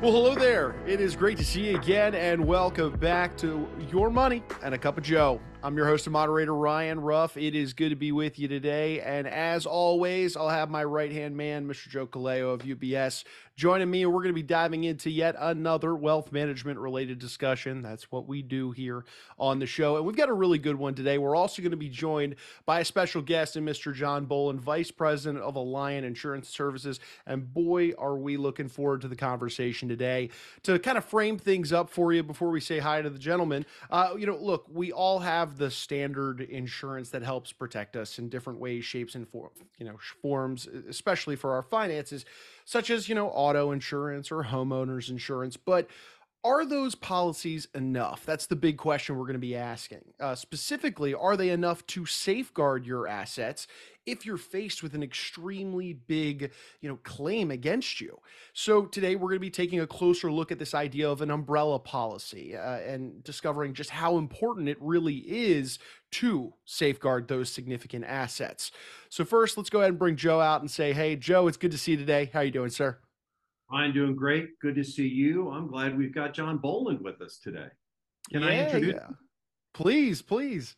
Well, hello there. It is great to see you again, and welcome back to Your Money and a Cup of Joe. I'm your host and moderator, Ryan Ruff. It is good to be with you today. And as always, I'll have my right hand man, Mr. Joe Kaleo of UBS, joining me. We're going to be diving into yet another wealth management related discussion. That's what we do here on the show. And we've got a really good one today. We're also going to be joined by a special guest and Mr. John Boland, Vice President of Alliant Insurance Services. And boy, are we looking forward to the conversation today. To kind of frame things up for you before we say hi to the gentleman, uh, you know, look, we all have have the standard insurance that helps protect us in different ways, shapes, and you know, forms, especially for our finances, such as you know, auto insurance or homeowners insurance. But are those policies enough? That's the big question we're going to be asking. Uh, specifically, are they enough to safeguard your assets if you're faced with an extremely big, you know, claim against you? So today we're going to be taking a closer look at this idea of an umbrella policy uh, and discovering just how important it really is to safeguard those significant assets. So first, let's go ahead and bring Joe out and say, "Hey, Joe, it's good to see you today. How are you doing, sir?" I'm doing great. Good to see you. I'm glad we've got John Boland with us today. Can yeah, I introduce? Yeah. Please, please.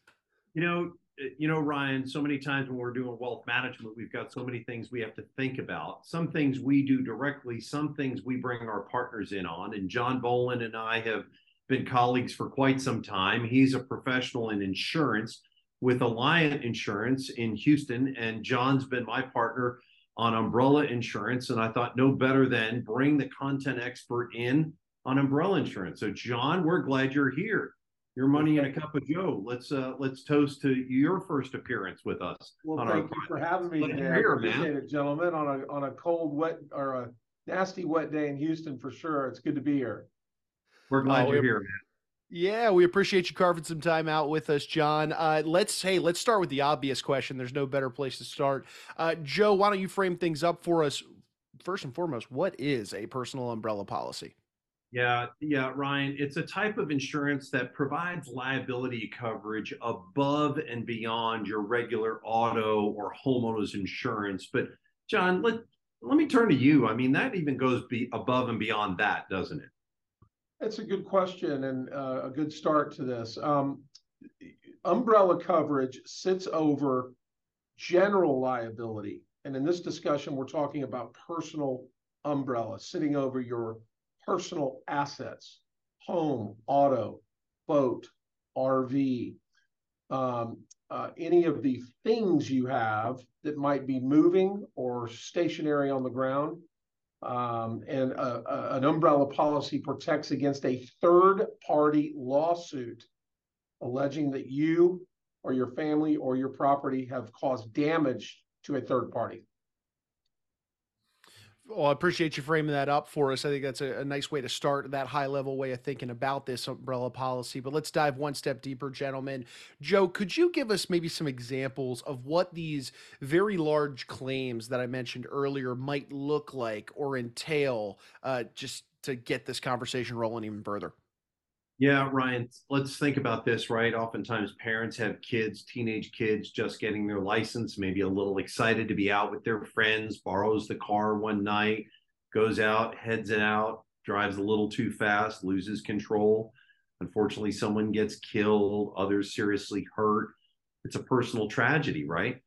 You know, you know, Ryan. So many times when we're doing wealth management, we've got so many things we have to think about. Some things we do directly. Some things we bring our partners in on. And John Boland and I have been colleagues for quite some time. He's a professional in insurance with Alliant Insurance in Houston, and John's been my partner on umbrella insurance. And I thought no better than bring the content expert in on umbrella insurance. So John, we're glad you're here. Your money in a cup of Joe. Let's uh let's toast to your first appearance with us. Well, thank you for having me today. Here, appreciate it, gentlemen. On a on a cold, wet or a nasty wet day in Houston for sure. It's good to be here. We're glad oh, you're here, man. Yeah, we appreciate you carving some time out with us, John. Uh, let's hey, let's start with the obvious question. There's no better place to start. Uh, Joe, why don't you frame things up for us? First and foremost, what is a personal umbrella policy? Yeah, yeah, Ryan. It's a type of insurance that provides liability coverage above and beyond your regular auto or homeowners insurance. But John, let let me turn to you. I mean, that even goes be above and beyond that, doesn't it? That's a good question and uh, a good start to this. Um, umbrella coverage sits over general liability. And in this discussion, we're talking about personal umbrella sitting over your personal assets, home, auto, boat, RV, um, uh, any of the things you have that might be moving or stationary on the ground um, and an umbrella policy protects against a third party lawsuit alleging that you or your family or your property have caused damage to a third party. Well, I appreciate you framing that up for us. I think that's a, a, nice way to start that high level way of thinking about this umbrella policy. But let's dive one step deeper, gentlemen. Joe, could you give us maybe some examples of what these very large claims that I mentioned earlier might look like or entail, uh, just to get this conversation rolling even further? Yeah, Ryan, let's think about this, right? Oftentimes parents have kids, teenage kids just getting their license, maybe a little excited to be out with their friends, borrows the car one night, goes out, heads it out, drives a little too fast, loses control. Unfortunately, someone gets killed, others seriously hurt. It's a personal tragedy, right?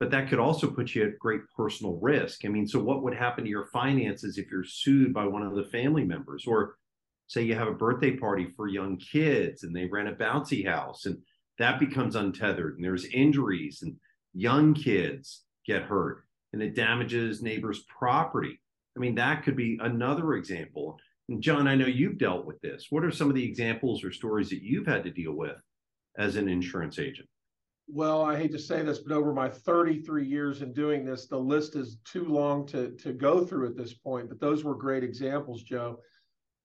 But that could also put you at great personal risk. I mean, so what would happen to your finances if you're sued by one of the family members or say you have a birthday party for young kids and they rent a bouncy house and that becomes untethered and there's injuries and young kids get hurt and it damages neighbors' property. I mean, that could be another example. And John, I know you've dealt with this. What are some of the examples or stories that you've had to deal with as an insurance agent? Well, I hate to say this, but over my 33 years in doing this, the list is too long to, to go through at this point. But those were great examples, Joe.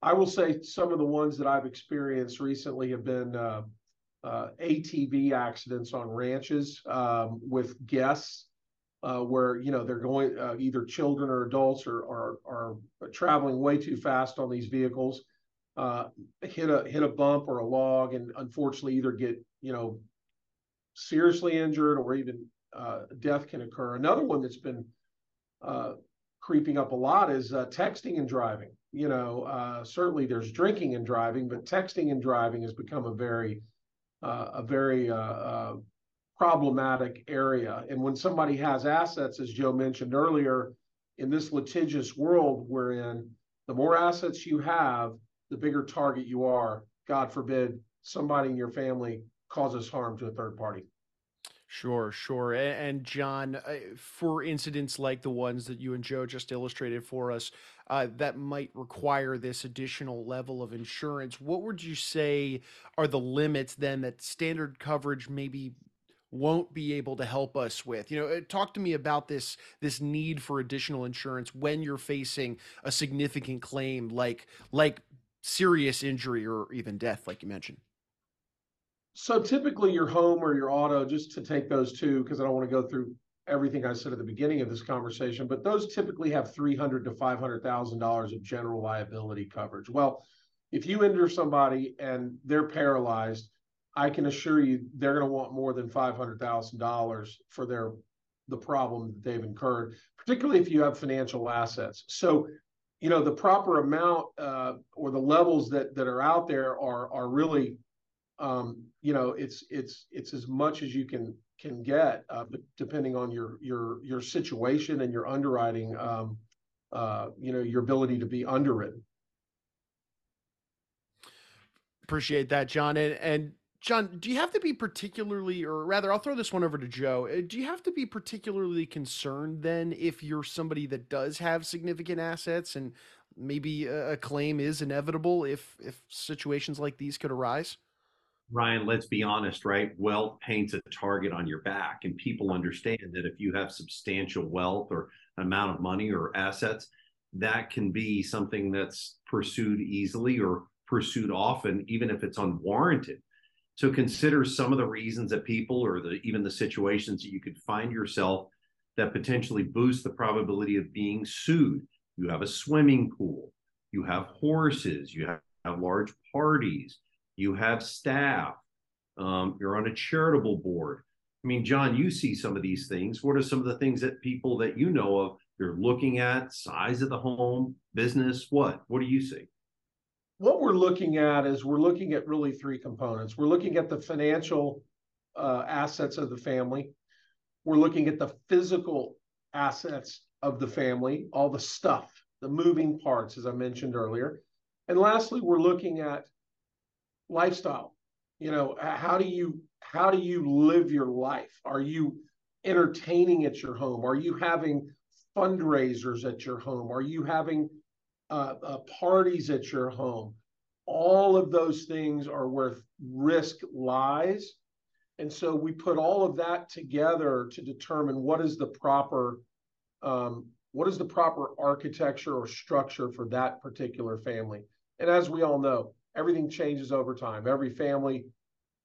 I will say some of the ones that I've experienced recently have been uh, uh, ATV accidents on ranches um, with guests, uh, where you know they're going uh, either children or adults are, are, are traveling way too fast on these vehicles, uh, hit a hit a bump or a log, and unfortunately either get you know seriously injured or even uh, death can occur. Another one that's been creeping up a lot is texting and driving. You know, uh, certainly there's drinking and driving, but texting and driving has become a very, uh, a very uh, uh, problematic area. And when somebody has assets, as Joe mentioned earlier, in this litigious world we're in, the more assets you have, the bigger target you are. God forbid somebody in your family causes harm to a third party. Sure, sure. And, John, uh, for incidents like the ones that you and Joe just illustrated for us, uh, that might require this additional level of insurance, what would you say are the limits then that standard coverage maybe won't be able to help us with? You know, uh, talk to me about this this need for additional insurance when you're facing a significant claim like like serious injury or even death, like you mentioned. So typically your home or your auto, just to take those two, because I don't want to go through everything I said at the beginning of this conversation, but those typically have three hundred to five hundred thousand dollars of general liability coverage. Well, if you injure somebody and they're paralyzed, I can assure you they're going to want more than five hundred thousand dollars for their the problem that they've incurred, particularly if you have financial assets. So, you know, the proper amount uh, or the levels that that are out there are are really um, you know, it's it's it's as much as you can can get, uh, depending on your your your situation and your underwriting, um, uh, you know, your ability to be underwritten. Appreciate that, John. And, and John, do you have to be particularly, or rather, I'll throw this one over to Joe. Uh, do you have to be particularly concerned then if you're somebody that does have significant assets and maybe a claim is inevitable if if situations like these could arise? Ryan, let's be honest, right? Wealth paints a target on your back, and people understand that if you have substantial wealth or amount of money or assets, that can be something that's pursued easily or pursued often, even if it's unwarranted. So consider some of the reasons that people or the even the situations that you could find yourself that potentially boost the probability of being sued. You have a swimming pool, you have horses, you have, have large parties, you have staff, um, you're on a charitable board. I mean, John, you see some of these things. What are some of the things that people that you know of you're looking at? Size of the home, business, what? What do you see? What we're looking at is we're looking at really three components. We're looking at the financial uh, assets of the family. We're looking at the physical assets of the family, all the stuff, the moving parts, as I mentioned earlier. And lastly, we're looking at lifestyle. You know how do you how do you live your life? Are you entertaining at your home? Are you having fundraisers at your home? Are you having uh, uh, parties at your home? All of those things are where risk lies. And so we put all of that together to determine what is the proper um, what is the proper architecture or structure for that particular family. And as we all know everything changes over time. Every family,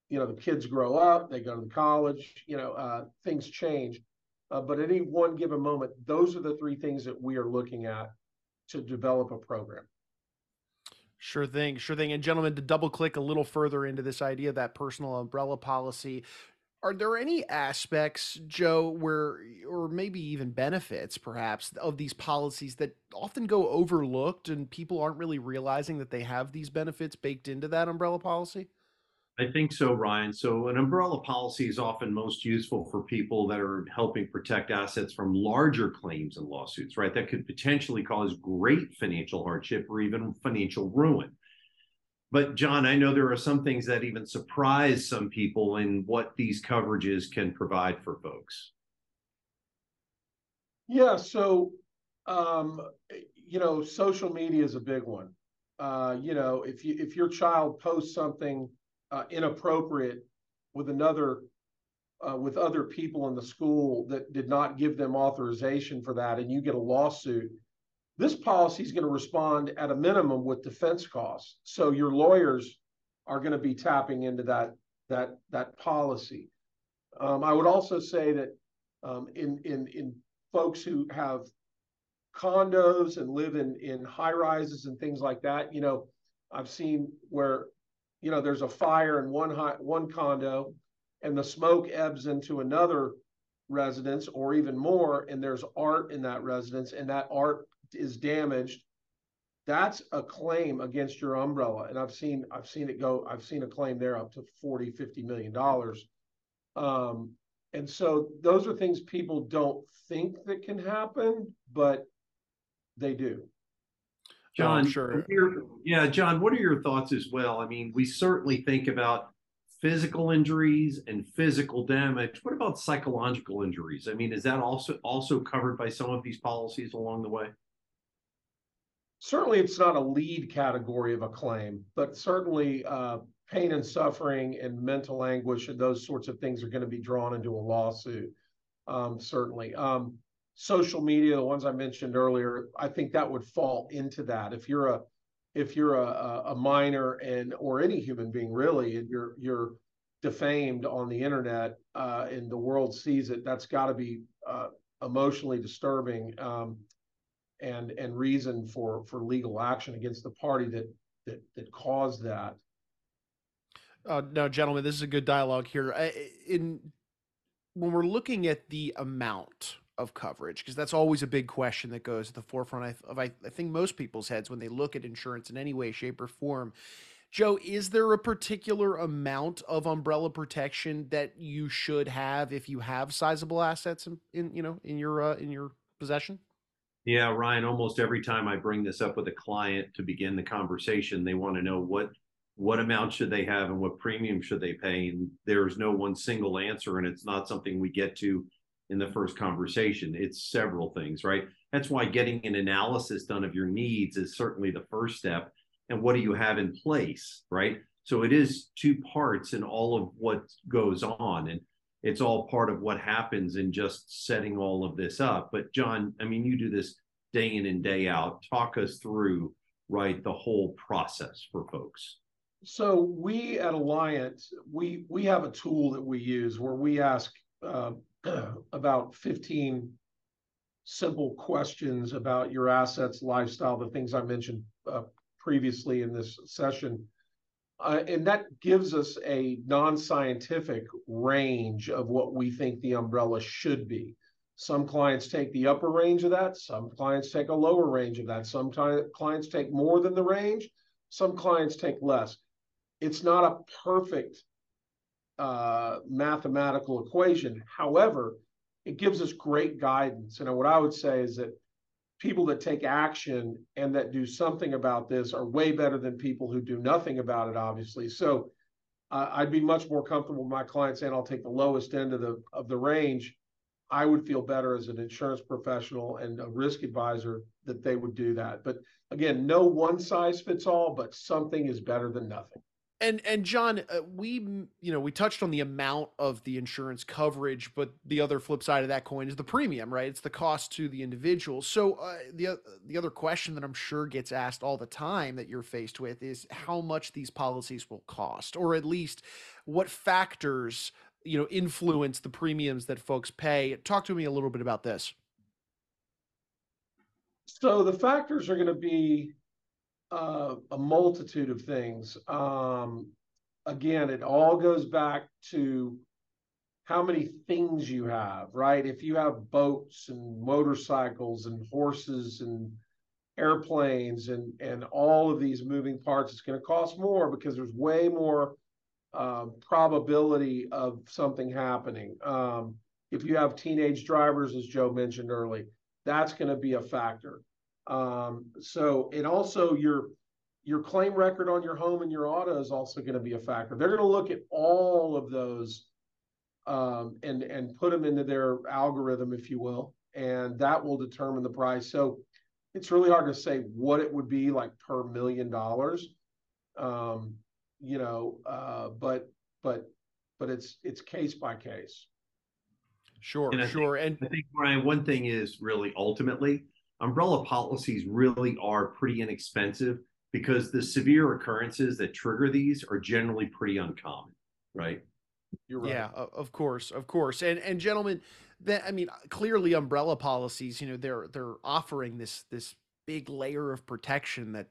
you know, the kids grow up, they go to college, you know, uh, things change. Uh, but at any one given moment, those are the three things that we are looking at to develop a program. Sure thing, sure thing. And gentlemen, to double click a little further into this idea that personal umbrella policy, are there any aspects, Joe, where, or maybe even benefits, perhaps, of these policies that often go overlooked and people aren't really realizing that they have these benefits baked into that umbrella policy? I think so, Ryan. So, an umbrella policy is often most useful for people that are helping protect assets from larger claims and lawsuits, right? That could potentially cause great financial hardship or even financial ruin. But John, I know there are some things that even surprise some people in what these coverages can provide for folks. Yeah, so um, you know, social media is a big one. Uh, you know, if you if your child posts something uh, inappropriate with another uh, with other people in the school that did not give them authorization for that, and you get a lawsuit, this policy is going to respond at a minimum with defense costs. So your lawyers are going to be tapping into that that that policy. Um, I would also say that um, in in in folks who have condos and live in in high rises and things like that, you know, I've seen where you know there's a fire in one high, one condo, and the smoke ebbs into another residence or even more, and there's art in that residence, and that art is damaged, that's a claim against your umbrella. And I've seen I've seen it go, I've seen a claim there up to 40, 50 million dollars. Um, and so those are things people don't think that can happen, but they do. John, oh, sure. yeah, John, what are your thoughts as well? I mean, we certainly think about physical injuries and physical damage. What about psychological injuries? I mean, is that also also covered by some of these policies along the way? Certainly, it's not a lead category of a claim, but certainly uh, pain and suffering and mental anguish and those sorts of things are going to be drawn into a lawsuit. Um, certainly. Um, social media, the ones I mentioned earlier, I think that would fall into that. If you're a if you're a, a minor and or any human being really, and you're you're defamed on the internet uh, and the world sees it, that's got to be uh, emotionally disturbing um, and and reason for for legal action against the party that that that caused that. Uh, no, gentlemen, this is a good dialogue here. In when we're looking at the amount of coverage, because that's always a big question that goes at the forefront of I, I think most people's heads when they look at insurance in any way, shape, or form. Joe, is there a particular amount of umbrella protection that you should have if you have sizable assets in, in you know in your uh, in your possession? Yeah, Ryan, almost every time I bring this up with a client to begin the conversation, they want to know what what amount should they have and what premium should they pay and there's no one single answer and it's not something we get to in the first conversation. It's several things right? That's why getting an analysis done of your needs is certainly the first step and what do you have in place right? So it is two parts in all of what goes on and it's all part of what happens in just setting all of this up. But john i mean you do this day in and day out. Talk us through right the whole process for folks. So we at Alliant, we we have a tool that we use where we ask uh, about 15 simple questions about your assets, lifestyle, the things I mentioned uh, previously in this session. Uh, and that gives us a non-scientific range of what we think the umbrella should be. Some clients take the upper range of that. Some clients take a lower range of that. Some clients take more than the range. Some clients take less it's not a perfect uh, mathematical equation. However, it gives us great guidance. And what I would say is that people that take action and that do something about this are way better than people who do nothing about it, obviously. So uh, I'd be much more comfortable with my clients saying I'll take the lowest end of the of the range. I would feel better as an insurance professional and a risk advisor that they would do that. But again, no one size fits all, but something is better than nothing. And and John, uh, we you know we touched on the amount of the insurance coverage, but the other flip side of that coin is the premium, right? It's the cost to the individual. So uh, the the other question that I'm sure gets asked all the time that you're faced with is how much these policies will cost, or at least what factors you know influence the premiums that folks pay. Talk to me a little bit about this. So the factors are going to be uh, a multitude of things. Um, again, it all goes back to how many things you have, right? If you have boats and motorcycles and horses and airplanes and and all of these moving parts, it's going to cost more because there's way more um, probability of something happening. Um, if you have teenage drivers, as Joe mentioned early, that's going to be a factor. Um, so and also your your claim record on your home and your auto is also going to be a factor. They're going to look at all of those um, and and put them into their algorithm, if you will, and that will determine the price. So it's really hard to say what it would be like per million dollars, um, you know, uh, but but but it's it's case by case. Sure, and sure. Think, and I think Brian, one thing is really ultimately umbrella policies really are pretty inexpensive because the severe occurrences that trigger these are generally pretty uncommon, right? You're right. Yeah, of course, of course. And and gentlemen, that I mean, clearly umbrella policies, you know, they're they're offering this this big layer of protection that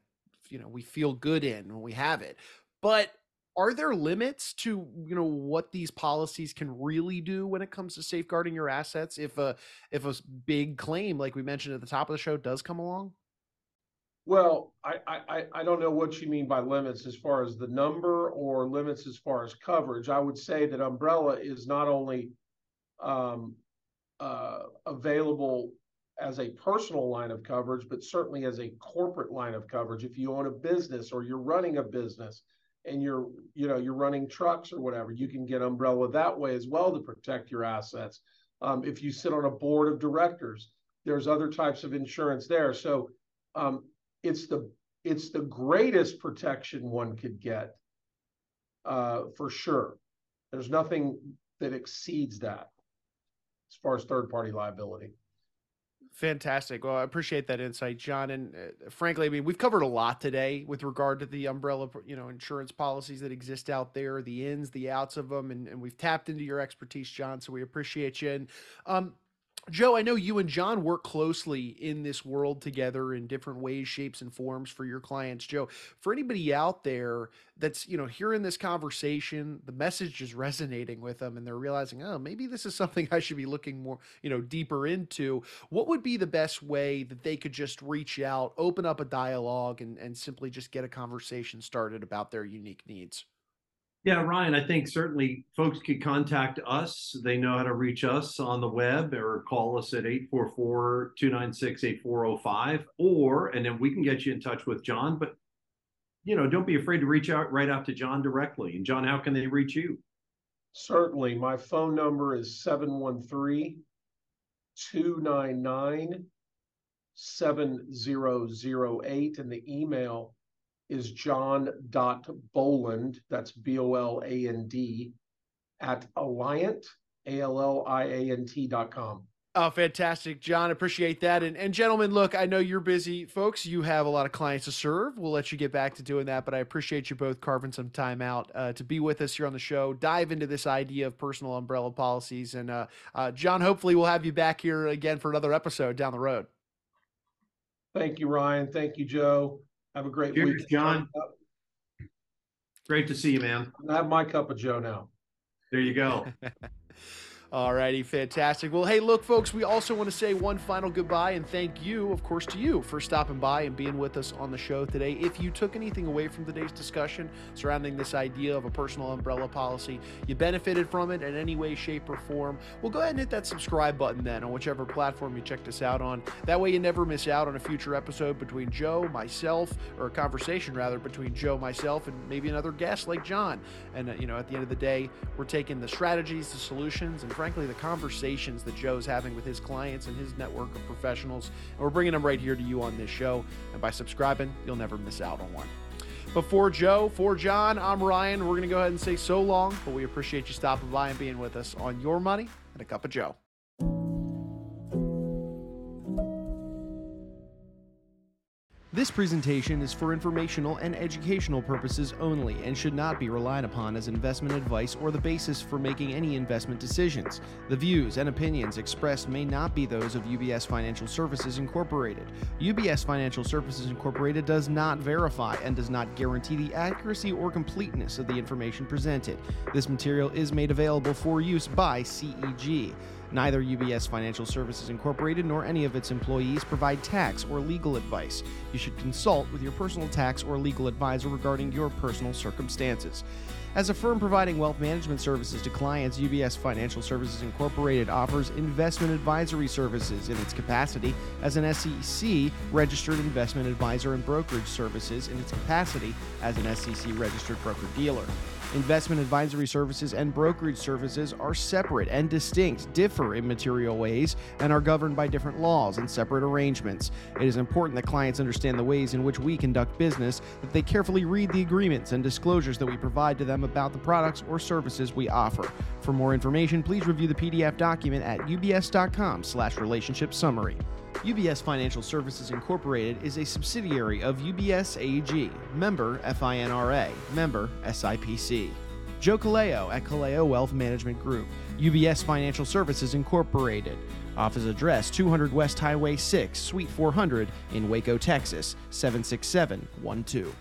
you know we feel good in when we have it. But are there limits to you know what these policies can really do when it comes to safeguarding your assets if a if a big claim like we mentioned at the top of the show does come along? Well I, I i don't know what you mean by limits as far as the number or limits as far as coverage. I would say that umbrella is not only um, uh, available as a personal line of coverage but certainly as a corporate line of coverage. If you own a business or you're running a business and you're you know you're running trucks or whatever you can get umbrella that way as well to protect your assets. Um, if you sit on a board of directors there's other types of insurance there. So um, it's the it's the greatest protection one could get uh, for sure. There's nothing that exceeds that as far as third party liability Fantastic. Well, I appreciate that insight, John. And uh, frankly, I mean, we've covered a lot today with regard to the umbrella, you know, insurance policies that exist out there, the ins, the outs of them, and, and we've tapped into your expertise, John. So we appreciate you. And um, Joe, I know you and John work closely in this world together in different ways, shapes, and forms for your clients. Joe, for anybody out there that's, you know, hearing this conversation, the message is resonating with them and they're realizing, oh, maybe this is something I should be looking more, you know, deeper into. What would be the best way that they could just reach out, open up a dialogue, and, and simply just get a conversation started about their unique needs? Yeah, Ryan, I think certainly folks could contact us. They know how to reach us on the web or call us at 844 296 8405, or, and then we can get you in touch with John. But, you know, don't be afraid to reach out right out to John directly. And, John, how can they reach you? Certainly. My phone number is 713 299 7008, and the email is john.boland, that's B O L A N D, at Alliant, A L L I A N T dot com. Oh, fantastic, John. Appreciate that. And, and gentlemen, look, I know you're busy, folks. You have a lot of clients to serve. We'll let you get back to doing that, but I appreciate you both carving some time out uh, to be with us here on the show. Dive into this idea of personal umbrella policies, and uh, uh, John, hopefully, we'll have you back here again for another episode down the road. Thank you, Ryan. Thank you, Joe. Have a great Cheers, week, John. Great to see you, man. I have my cup of Joe now. There you go. All righty, fantastic. Well, hey, look, folks, we also want to say one final goodbye and thank you, of course, to you for stopping by and being with us on the show today. If you took anything away from today's discussion surrounding this idea of a personal umbrella policy, you benefited from it in any way, shape, or form, well, go ahead and hit that subscribe button then on whichever platform you checked us out on. That way, you never miss out on a future episode between Joe, myself, or a conversation rather between Joe, myself, and maybe another guest like John. And, uh, you know, at the end of the day, we're taking the strategies, the solutions, and frankly, the conversations that Joe's having with his clients and his network of professionals. And we're bringing them right here to you on this show. And by subscribing, you'll never miss out on one. Before Joe, for John, I'm Ryan. We're going to go ahead and say so long, but we appreciate you stopping by and being with us on Your Money and a Cup of Joe. This presentation is for informational and educational purposes only and should not be relied upon as investment advice or the basis for making any investment decisions. The views and opinions expressed may not be those of UBS Financial Services Incorporated. UBS Financial Services Incorporated does not verify and does not guarantee the accuracy or completeness of the information presented. This material is made available for use by CEG. Neither UBS Financial Services Incorporated nor any of its employees provide tax or legal advice. You should consult with your personal tax or legal advisor regarding your personal circumstances. As a firm providing wealth management services to clients, UBS Financial Services Incorporated offers investment advisory services in its capacity as an SEC registered investment advisor and brokerage services in its capacity as an SEC registered broker dealer. Investment advisory services and brokerage services are separate and distinct, differ in material ways, and are governed by different laws and separate arrangements. It is important that clients understand the ways in which we conduct business, that they carefully read the agreements and disclosures that we provide to them about the products or services we offer. For more information, please review the PDF document at ubs.com/relationship summary. UBS Financial Services Incorporated is a subsidiary of UBS AG, member FINRA, member SIPC. Joe Kaleo at Kaleo Wealth Management Group, UBS Financial Services Incorporated. Office address 200 West Highway 6, Suite 400 in Waco, Texas 76712.